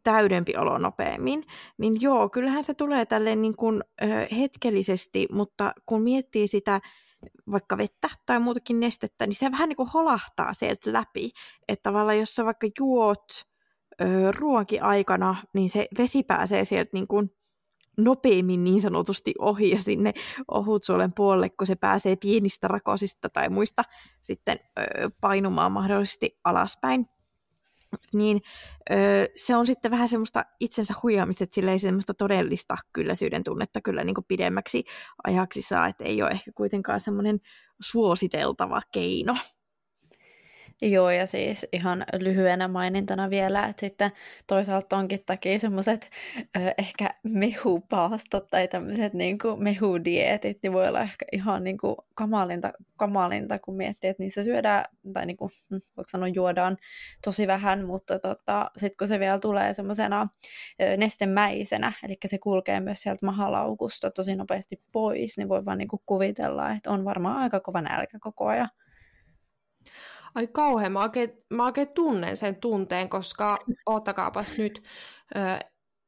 täydempi olo nopeammin, niin joo, kyllähän se tulee tälleen niin kuin, ö, hetkellisesti, mutta kun miettii sitä vaikka vettä tai muutakin nestettä, niin se vähän niin kuin holahtaa sieltä läpi, että tavallaan jos sä vaikka juot ruoankin aikana, niin se vesi pääsee sieltä niin kuin nopeammin niin sanotusti ohi ja sinne ohutsuolen puolelle, kun se pääsee pienistä rakosista tai muista sitten painumaan mahdollisesti alaspäin. Niin se on sitten vähän semmoista itsensä huijaamista, että sillä ei semmoista todellista kylläisyyden tunnetta kyllä niin kuin pidemmäksi ajaksi saa, että ei ole ehkä kuitenkaan semmoinen suositeltava keino. Joo, ja siis ihan lyhyenä mainintana vielä, että sitten toisaalta onkin takia semmoiset ehkä mehupaastot tai tämmöiset niin mehudietit, niin voi olla ehkä ihan niin kuin kamalinta, kamalinta, kun miettii, että niissä syödään, tai niin kuin, hm, voiko sanoa juodaan tosi vähän, mutta tota, sitten kun se vielä tulee semmoisena nestemäisenä, eli se kulkee myös sieltä mahalaukusta tosi nopeasti pois, niin voi vaan niin kuin kuvitella, että on varmaan aika kova nälkä koko ajan. Ai kauhean, mä oikein, mä oikein tunnen sen tunteen, koska oottakaapas nyt, ö,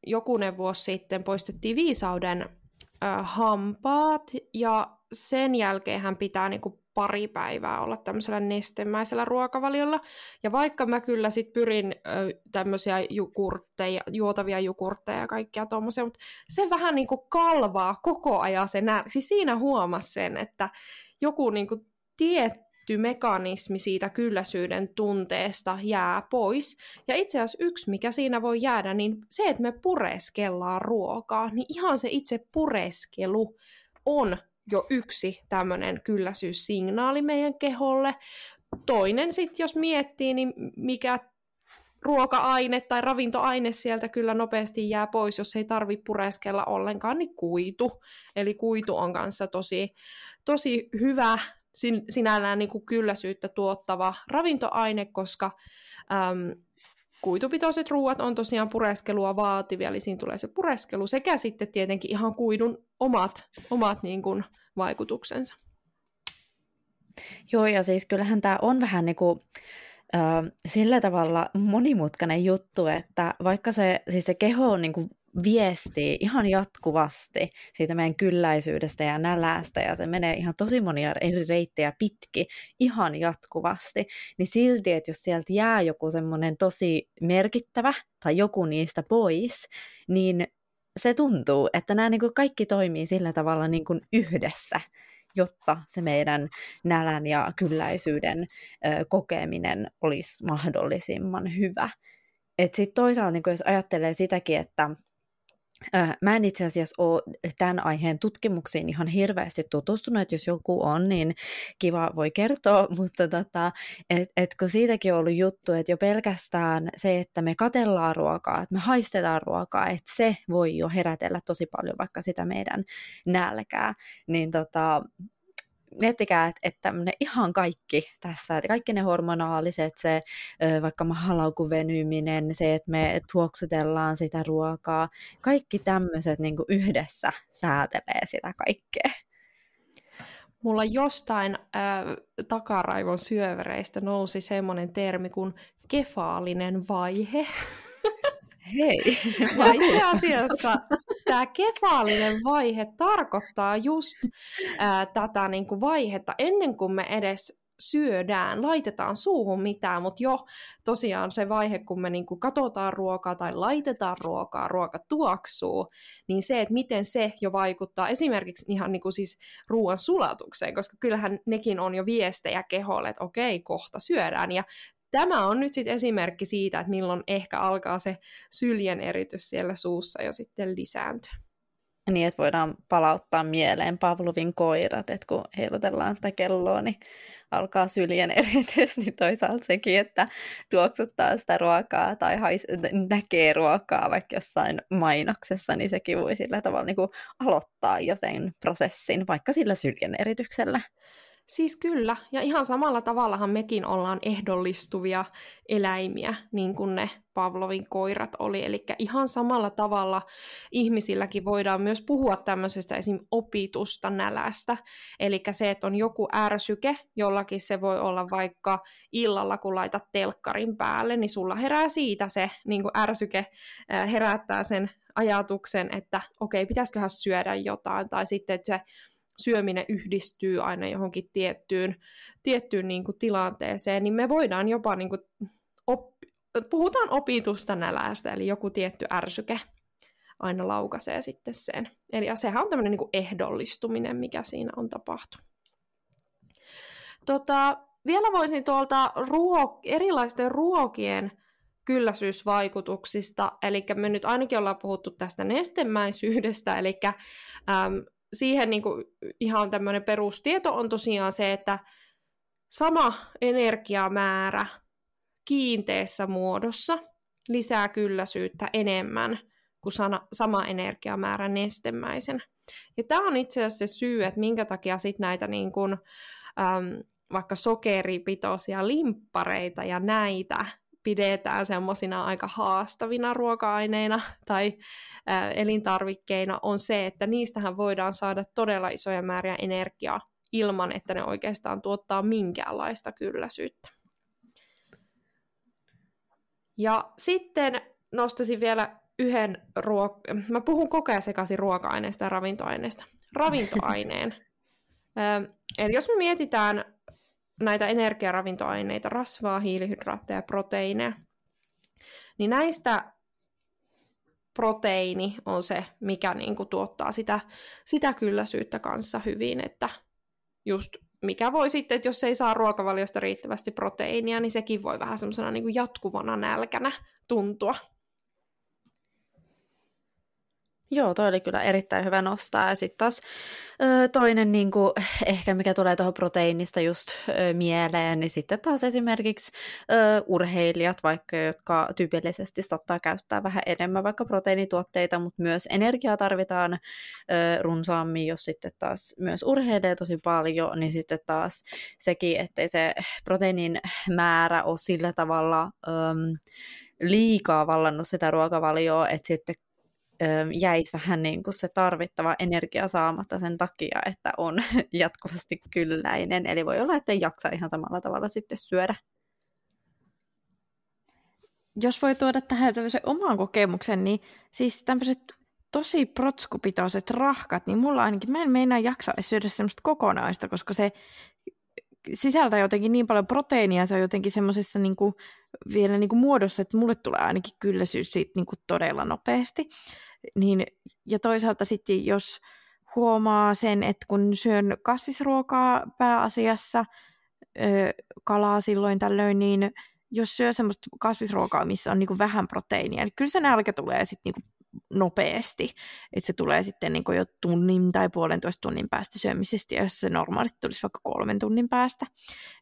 jokunen vuosi sitten poistettiin viisauden ö, hampaat ja sen jälkeen hän pitää niinku pari päivää olla tämmöisellä nestemäisellä ruokavaliolla. Ja vaikka mä kyllä sit pyrin ö, tämmöisiä jukurtteja, juotavia jukurtteja ja kaikkia tuommoisia, mutta se vähän niinku kalvaa koko ajan se nää. Siis siinä huomasi sen, että joku niinku tietty tietty mekanismi siitä kylläisyyden tunteesta jää pois. Ja itse asiassa yksi, mikä siinä voi jäädä, niin se, että me pureskellaan ruokaa, niin ihan se itse pureskelu on jo yksi tämmöinen kylläisyyssignaali meidän keholle. Toinen sitten, jos miettii, niin mikä ruoka-aine tai ravintoaine sieltä kyllä nopeasti jää pois, jos ei tarvi pureskella ollenkaan, niin kuitu. Eli kuitu on kanssa tosi, tosi hyvä sin, sinällään niin kuin kylläisyyttä tuottava ravintoaine, koska äm, kuitupitoiset ruuat on tosiaan pureskelua vaativia, eli siinä tulee se pureskelu sekä sitten tietenkin ihan kuidun omat, omat niin kuin vaikutuksensa. Joo, ja siis kyllähän tämä on vähän niin kuin, sillä tavalla monimutkainen juttu, että vaikka se, siis se keho on niin kuin viestii ihan jatkuvasti siitä meidän kylläisyydestä ja nälästä, ja se menee ihan tosi monia eri reittejä pitki ihan jatkuvasti, niin silti, että jos sieltä jää joku semmoinen tosi merkittävä tai joku niistä pois, niin se tuntuu, että nämä niin kuin kaikki toimii sillä tavalla niin kuin yhdessä, jotta se meidän nälän ja kylläisyyden ö, kokeminen olisi mahdollisimman hyvä. Sitten toisaalta, niin jos ajattelee sitäkin, että Mä en itse asiassa ole tämän aiheen tutkimuksiin ihan hirveästi tutustunut, että jos joku on, niin kiva voi kertoa, mutta tota, et, et kun siitäkin on ollut juttu, että jo pelkästään se, että me katellaan ruokaa, että me haistetaan ruokaa, että se voi jo herätellä tosi paljon vaikka sitä meidän nälkää, niin tota, miettikää, että, että ihan kaikki tässä, että kaikki ne hormonaaliset, se vaikka mahalaukun venyminen, se, että me tuoksutellaan sitä ruokaa, kaikki tämmöiset niin yhdessä säätelee sitä kaikkea. Mulla jostain äh, takaraivon syövereistä nousi semmoinen termi kuin kefaalinen vaihe. Hei. Ja itse asiassa tämä kefaalinen vaihe tarkoittaa just ää, tätä niin kuin vaihetta ennen kuin me edes syödään, laitetaan suuhun mitään, mutta jo tosiaan se vaihe, kun me niin kuin katsotaan ruokaa tai laitetaan ruokaa, ruoka tuoksuu, niin se, että miten se jo vaikuttaa esimerkiksi ihan niin kuin siis ruoan sulatukseen, koska kyllähän nekin on jo viestejä keholle, että okei, kohta syödään, ja tämä on nyt sitten esimerkki siitä, että milloin ehkä alkaa se syljen eritys siellä suussa jo sitten lisääntyä. Niin, että voidaan palauttaa mieleen Pavlovin koirat, että kun heilutellaan sitä kelloa, niin alkaa syljen eritys, niin toisaalta sekin, että tuoksuttaa sitä ruokaa tai hais- näkee ruokaa vaikka jossain mainoksessa, niin sekin voi sillä tavalla niin kuin aloittaa jo sen prosessin, vaikka sillä syljen erityksellä. Siis kyllä, ja ihan samalla tavallahan mekin ollaan ehdollistuvia eläimiä, niin kuin ne Pavlovin koirat oli. Eli ihan samalla tavalla ihmisilläkin voidaan myös puhua tämmöisestä esim. opitusta nälästä. Eli se, että on joku ärsyke, jollakin se voi olla vaikka illalla, kun laitat telkkarin päälle, niin sulla herää siitä se niin kuin ärsyke, herättää sen ajatuksen, että okei, pitäisiköhän syödä jotain, tai sitten, että se syöminen yhdistyy aina johonkin tiettyyn, tiettyyn niin kuin tilanteeseen, niin me voidaan jopa, niin kuin op, puhutaan opitusta nälästä, eli joku tietty ärsyke aina laukaisee sitten sen. Eli sehän on tämmöinen niin ehdollistuminen, mikä siinä on tapahtunut. Tota, vielä voisin tuolta ruok- erilaisten ruokien kylläisyysvaikutuksista, eli me nyt ainakin ollaan puhuttu tästä nestemäisyydestä, eli äm, siihen niin kuin ihan tämmöinen perustieto on tosiaan se, että sama energiamäärä kiinteessä muodossa lisää kylläisyyttä enemmän kuin sana, sama energiamäärä nestemäisen. Ja tämä on itse asiassa se syy, että minkä takia sit näitä niin kuin, äm, vaikka sokeripitoisia limppareita ja näitä pidetään semmoisina aika haastavina ruoka-aineina tai ä, elintarvikkeina, on se, että niistähän voidaan saada todella isoja määriä energiaa ilman, että ne oikeastaan tuottaa minkäänlaista kylläisyyttä. Ja sitten nostaisin vielä yhden ruok- Mä puhun koko ajan sekaisin ruoka-aineista ja ravintoaineista. Ravintoaineen. Eli jos me mietitään näitä energiaravintoaineita, rasvaa, hiilihydraatteja ja proteiineja. Niin näistä proteiini on se, mikä niin kuin tuottaa sitä, sitä kylläisyyttä kanssa hyvin, että just mikä voi sitten, että jos ei saa ruokavaliosta riittävästi proteiinia, niin sekin voi vähän semmoisena niin jatkuvana nälkänä tuntua. Joo, toi oli kyllä erittäin hyvä nostaa. Ja sitten taas ö, toinen, niin kuin, ehkä mikä tulee tuohon proteiinista just ö, mieleen, niin sitten taas esimerkiksi ö, urheilijat, vaikka jotka tyypillisesti saattaa käyttää vähän enemmän vaikka proteiinituotteita, mutta myös energiaa tarvitaan ö, runsaammin, jos sitten taas myös urheilee tosi paljon, niin sitten taas sekin, ettei se proteiinin määrä ole sillä tavalla... Ö, liikaa vallannut sitä ruokavalioa, että sitten jäit vähän niin kuin se tarvittava energia saamatta sen takia, että on jatkuvasti kylläinen. Eli voi olla, että ei jaksa ihan samalla tavalla sitten syödä. Jos voi tuoda tähän tämmöisen oman kokemuksen, niin siis tämmöiset tosi protskupitoiset rahkat, niin mulla ainakin, mä en meinaa jaksa syödä semmoista kokonaista, koska se sisältää jotenkin niin paljon proteiinia, se on jotenkin semmoisessa niin kuin, vielä niin kuin muodossa, että mulle tulee ainakin kylläisyys siitä niin kuin todella nopeasti. Niin, ja toisaalta sitten, jos huomaa sen, että kun syön kasvisruokaa pääasiassa, kalaa silloin tällöin, niin jos syö semmoista kasvisruokaa, missä on niin kuin vähän proteiinia, niin kyllä se nälkä tulee sitten niin nopeasti, että se tulee sitten niin jo tunnin tai puolentoista tunnin päästä syömisestä, ja jos se normaalisti tulisi vaikka kolmen tunnin päästä.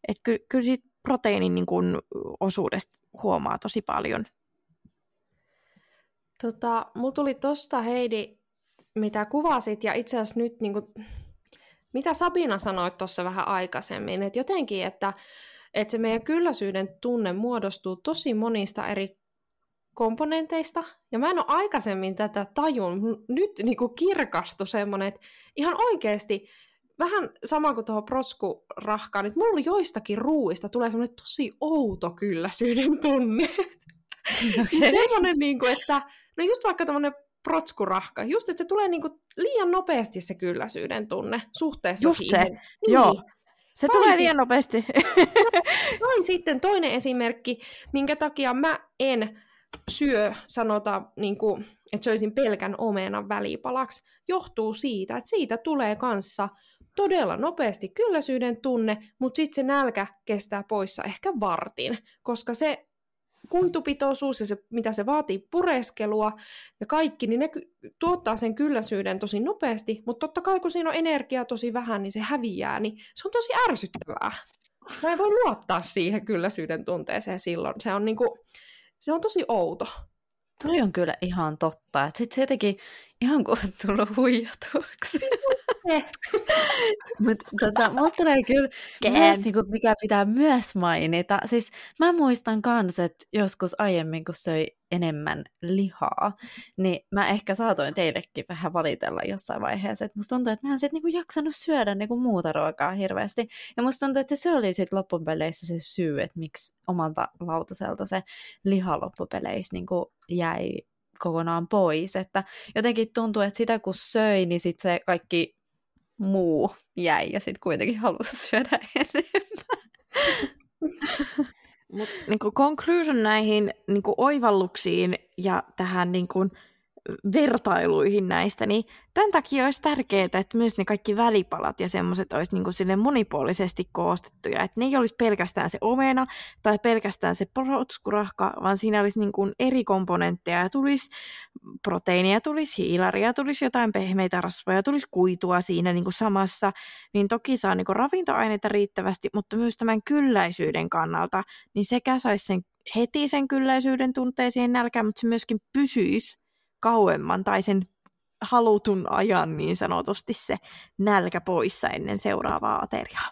Että ky- kyllä siitä proteiinin niin kuin osuudesta huomaa tosi paljon. Tota, mulla tuli tosta Heidi, mitä kuvasit, ja itse asiassa nyt niin kuin, mitä Sabina sanoi tuossa vähän aikaisemmin, että jotenkin, että, että se meidän kylläisyyden tunne muodostuu tosi monista eri komponenteista. Ja mä en ole aikaisemmin tätä tajun. Nyt niin kuin kirkastui semmoinen, että ihan oikeasti vähän sama kuin tuohon protskurahkaan, että mulla joistakin ruuista tulee semmoinen tosi outo kylläisyyden tunne. Okay. siis semmoinen, niin kuin, että no just vaikka tämmöinen protskurahka, just että se tulee niin kuin liian nopeasti se kylläisyyden tunne suhteessa just siihen. se, niin. joo. Se vai tulee liian nopeasti. Noin sitten toinen esimerkki, minkä takia mä en syö, sanotaan, niin kuin, että söisin pelkän omenan välipalaksi, johtuu siitä, että siitä tulee kanssa todella nopeasti kylläisyyden tunne, mutta sitten se nälkä kestää poissa ehkä vartin, koska se kuitupitoisuus ja se, mitä se vaatii pureskelua ja kaikki, niin ne tuottaa sen kylläisyyden tosi nopeasti, mutta totta kai kun siinä on energiaa tosi vähän, niin se häviää, niin se on tosi ärsyttävää. Mä en voi luottaa siihen kylläisyyden tunteeseen silloin. Se on niinku, se on tosi outo. Toi on kyllä ihan totta. Sitten se jotenkin ihan kuin on tullut huijatuksi. Mutta tota, mulla tulee kyllä myös, niin kuin, mikä pitää myös mainita. Siis mä muistan kans, että joskus aiemmin, kun söi enemmän lihaa, niin mä ehkä saatoin teillekin vähän valitella jossain vaiheessa. Että musta tuntuu, että mä en sit niinku jaksanut syödä niinku muuta ruokaa hirveästi. Ja musta tuntuu, että se oli sitten loppupeleissä se syy, että miksi omalta lautaselta se liha loppupeleissä niinku jäi kokonaan pois. Että jotenkin tuntuu, että sitä kun söi, niin sitten se kaikki muu jäi ja sitten kuitenkin halusi syödä enemmän. Mut, niin conclusion näihin niin oivalluksiin ja tähän niin kuin, vertailuihin näistä, niin tämän takia olisi tärkeää, että myös ne kaikki välipalat ja semmoiset olisi niin sille monipuolisesti koostettuja, että ne ei olisi pelkästään se omena tai pelkästään se protskurahka, vaan siinä olisi niin kuin eri komponentteja ja tulisi proteiinia, tulisi hiilaria, tulisi jotain pehmeitä rasvoja, tulisi kuitua siinä niin kuin samassa, niin toki saa niin kuin ravintoaineita riittävästi, mutta myös tämän kylläisyyden kannalta, niin sekä saisi sen heti sen kylläisyyden tunteeseen nälkään, mutta se myöskin pysyisi kauemman tai sen halutun ajan niin sanotusti se nälkä poissa ennen seuraavaa ateriaa.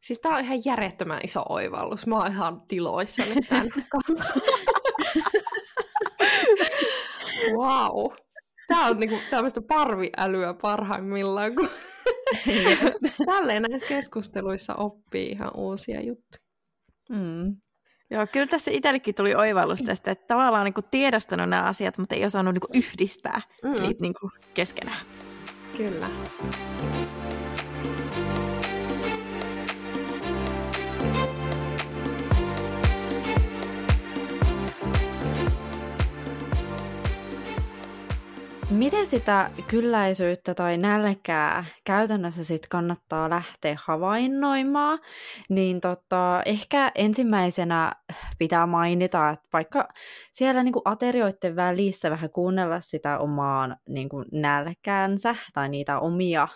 Siis tää on ihan järjettömän iso oivallus. Mä oon ihan tiloissani tämän kanssa. wow. Tää on niinku tämmöistä parviälyä parhaimmillaan, kun tälleen näissä keskusteluissa oppii ihan uusia juttuja. Mm. Joo, kyllä tässä itsellekin tuli oivallus tästä, että tavallaan niin kuin tiedostanut nämä asiat, mutta ei osannut niin kuin yhdistää mm. niitä niin kuin keskenään. Kyllä. Miten sitä kylläisyyttä tai nälkää käytännössä sit kannattaa lähteä havainnoimaan, niin tota, ehkä ensimmäisenä pitää mainita, että vaikka siellä niinku aterioiden välissä vähän kuunnella sitä omaa niinku nälkäänsä tai niitä omia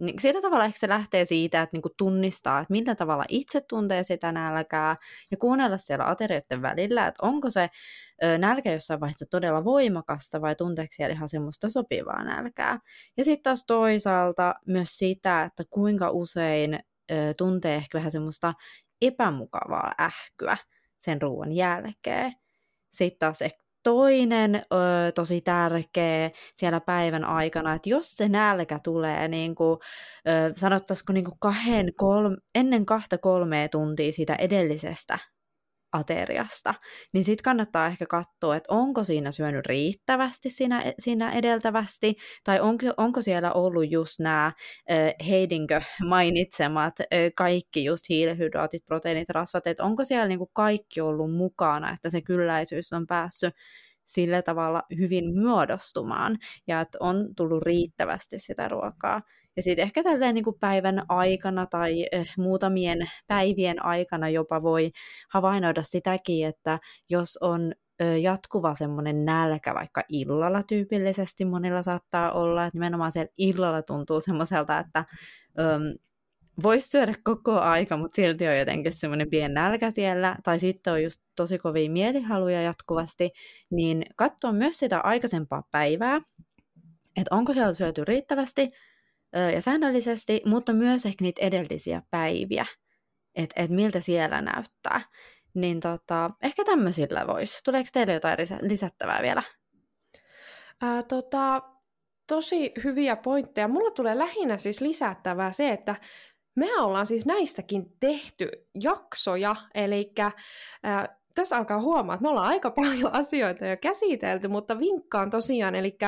niin sillä tavalla ehkä se lähtee siitä, että niinku tunnistaa, että millä tavalla itse tuntee sitä nälkää ja kuunnella siellä aterioiden välillä, että onko se nälkä jossain vaiheessa todella voimakasta vai tunteeko siellä ihan semmoista sopivaa nälkää. Ja sitten taas toisaalta myös sitä, että kuinka usein tuntee ehkä vähän semmoista epämukavaa ähkyä sen ruoan jälkeen. Sitten taas toinen ö, tosi tärkeä siellä päivän aikana, että jos se nälkä tulee niin kuin, ö, sanottaisiko niin kuin kahden, kolme, ennen kahta kolmea tuntia siitä edellisestä ateriasta, niin sitten kannattaa ehkä katsoa, että onko siinä syönyt riittävästi siinä, siinä edeltävästi, tai onko, onko siellä ollut just nämä Heidinkö mainitsemat kaikki just hiilihydraatit, proteiinit, rasvat, että onko siellä niinku kaikki ollut mukana, että se kylläisyys on päässyt sillä tavalla hyvin muodostumaan, ja että on tullut riittävästi sitä ruokaa. Ja sitten ehkä tälleen niin kuin päivän aikana tai eh, muutamien päivien aikana jopa voi havainnoida sitäkin, että jos on jatkuva semmoinen nälkä vaikka illalla tyypillisesti monilla saattaa olla, että nimenomaan siellä illalla tuntuu semmoiselta, että voisi syödä koko aika, mutta silti on jotenkin semmoinen pieni nälkä siellä, tai sitten on just tosi kovia mielihaluja jatkuvasti, niin katsoa myös sitä aikaisempaa päivää, että onko siellä syöty riittävästi, ja säännöllisesti, mutta myös ehkä niitä edellisiä päiviä, että et miltä siellä näyttää. Niin tota, ehkä tämmöisillä voisi. Tuleeko teille jotain lisättävää vielä? Ää, tota, tosi hyviä pointteja. Mulla tulee lähinnä siis lisättävää se, että me ollaan siis näistäkin tehty jaksoja, eli tässä alkaa huomaa, että me ollaan aika paljon asioita jo käsitelty, mutta vinkkaan tosiaan, eli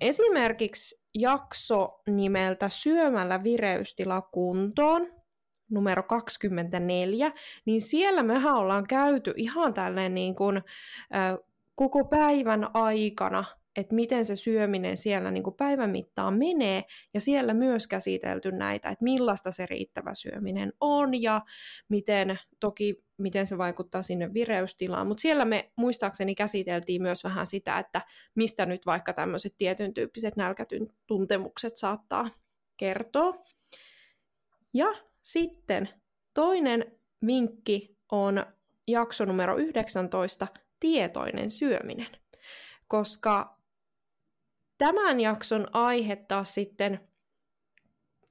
esimerkiksi jakso nimeltä Syömällä vireystila kuntoon, numero 24, niin siellä mehän ollaan käyty ihan tälleen niin kuin, koko päivän aikana, että miten se syöminen siellä niin kuin päivän mittaan menee, ja siellä myös käsitelty näitä, että millaista se riittävä syöminen on, ja miten toki miten se vaikuttaa sinne vireystilaan. Mutta siellä me muistaakseni käsiteltiin myös vähän sitä, että mistä nyt vaikka tämmöiset tietyn tyyppiset nälkätuntemukset saattaa kertoa. Ja sitten toinen vinkki on jakso numero 19, tietoinen syöminen. Koska tämän jakson aihe taas sitten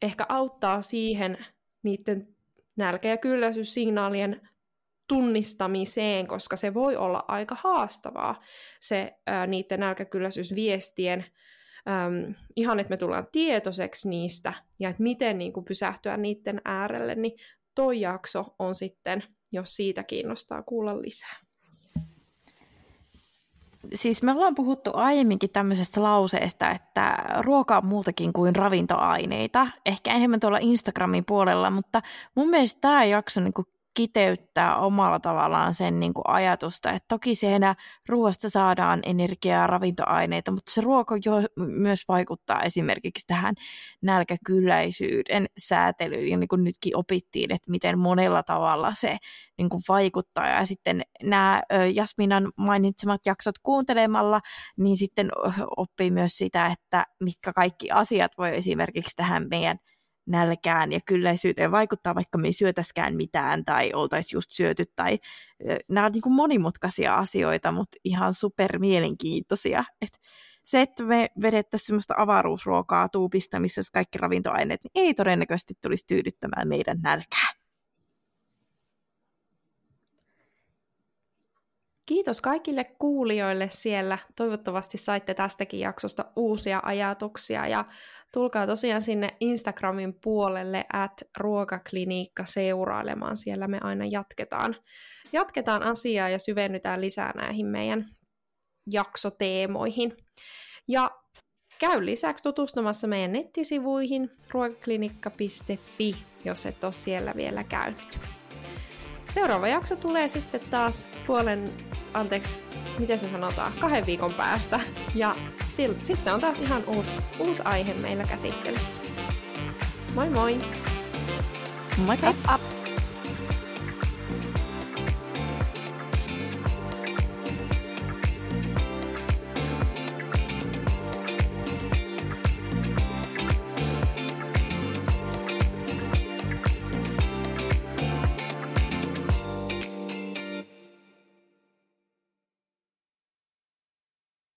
ehkä auttaa siihen niiden nälkä- ja kylläisyyssignaalien tunnistamiseen, koska se voi olla aika haastavaa, se ää, niiden nälkäkylläisyysviestien, ihan että me tullaan tietoiseksi niistä ja että miten niin kuin, pysähtyä niiden äärelle, niin toi jakso on sitten, jos siitä kiinnostaa kuulla lisää. Siis me ollaan puhuttu aiemminkin tämmöisestä lauseesta, että ruoka on muutakin kuin ravintoaineita, ehkä enemmän tuolla Instagramin puolella, mutta mun mielestä tämä jakso niin kiteyttää omalla tavallaan sen niin kuin ajatusta, että toki siinä ruoasta saadaan energiaa, ravintoaineita, mutta se ruoka jo myös vaikuttaa esimerkiksi tähän nälkäkylläisyyden säätelyyn, ja niin kuin nytkin opittiin, että miten monella tavalla se niin kuin vaikuttaa, ja sitten nämä Jasminan mainitsemat jaksot kuuntelemalla, niin sitten oppii myös sitä, että mitkä kaikki asiat voi esimerkiksi tähän meidän nälkään ja kylläisyyteen vaikuttaa, vaikka me ei syötäskään mitään tai oltaisiin just syöty. Tai, nämä on niin kuin monimutkaisia asioita, mutta ihan super mielenkiintoisia. Et se, että me vedettäisiin sellaista avaruusruokaa tuupista, missä olisi kaikki ravintoaineet, niin ei todennäköisesti tulisi tyydyttämään meidän nälkää. Kiitos kaikille kuulijoille siellä. Toivottavasti saitte tästäkin jaksosta uusia ajatuksia ja tulkaa tosiaan sinne Instagramin puolelle at ruokakliniikka seurailemaan. Siellä me aina jatketaan, jatketaan asiaa ja syvennytään lisää näihin meidän jaksoteemoihin. Ja käy lisäksi tutustumassa meidän nettisivuihin ruokaklinikka.fi, jos et ole siellä vielä käynyt. Seuraava jakso tulee sitten taas puolen, anteeksi, miten se sanotaan, kahden viikon päästä. Ja sitten on taas ihan uusi, uusi aihe meillä käsittelyssä. Moi moi! Moikka! Up, up.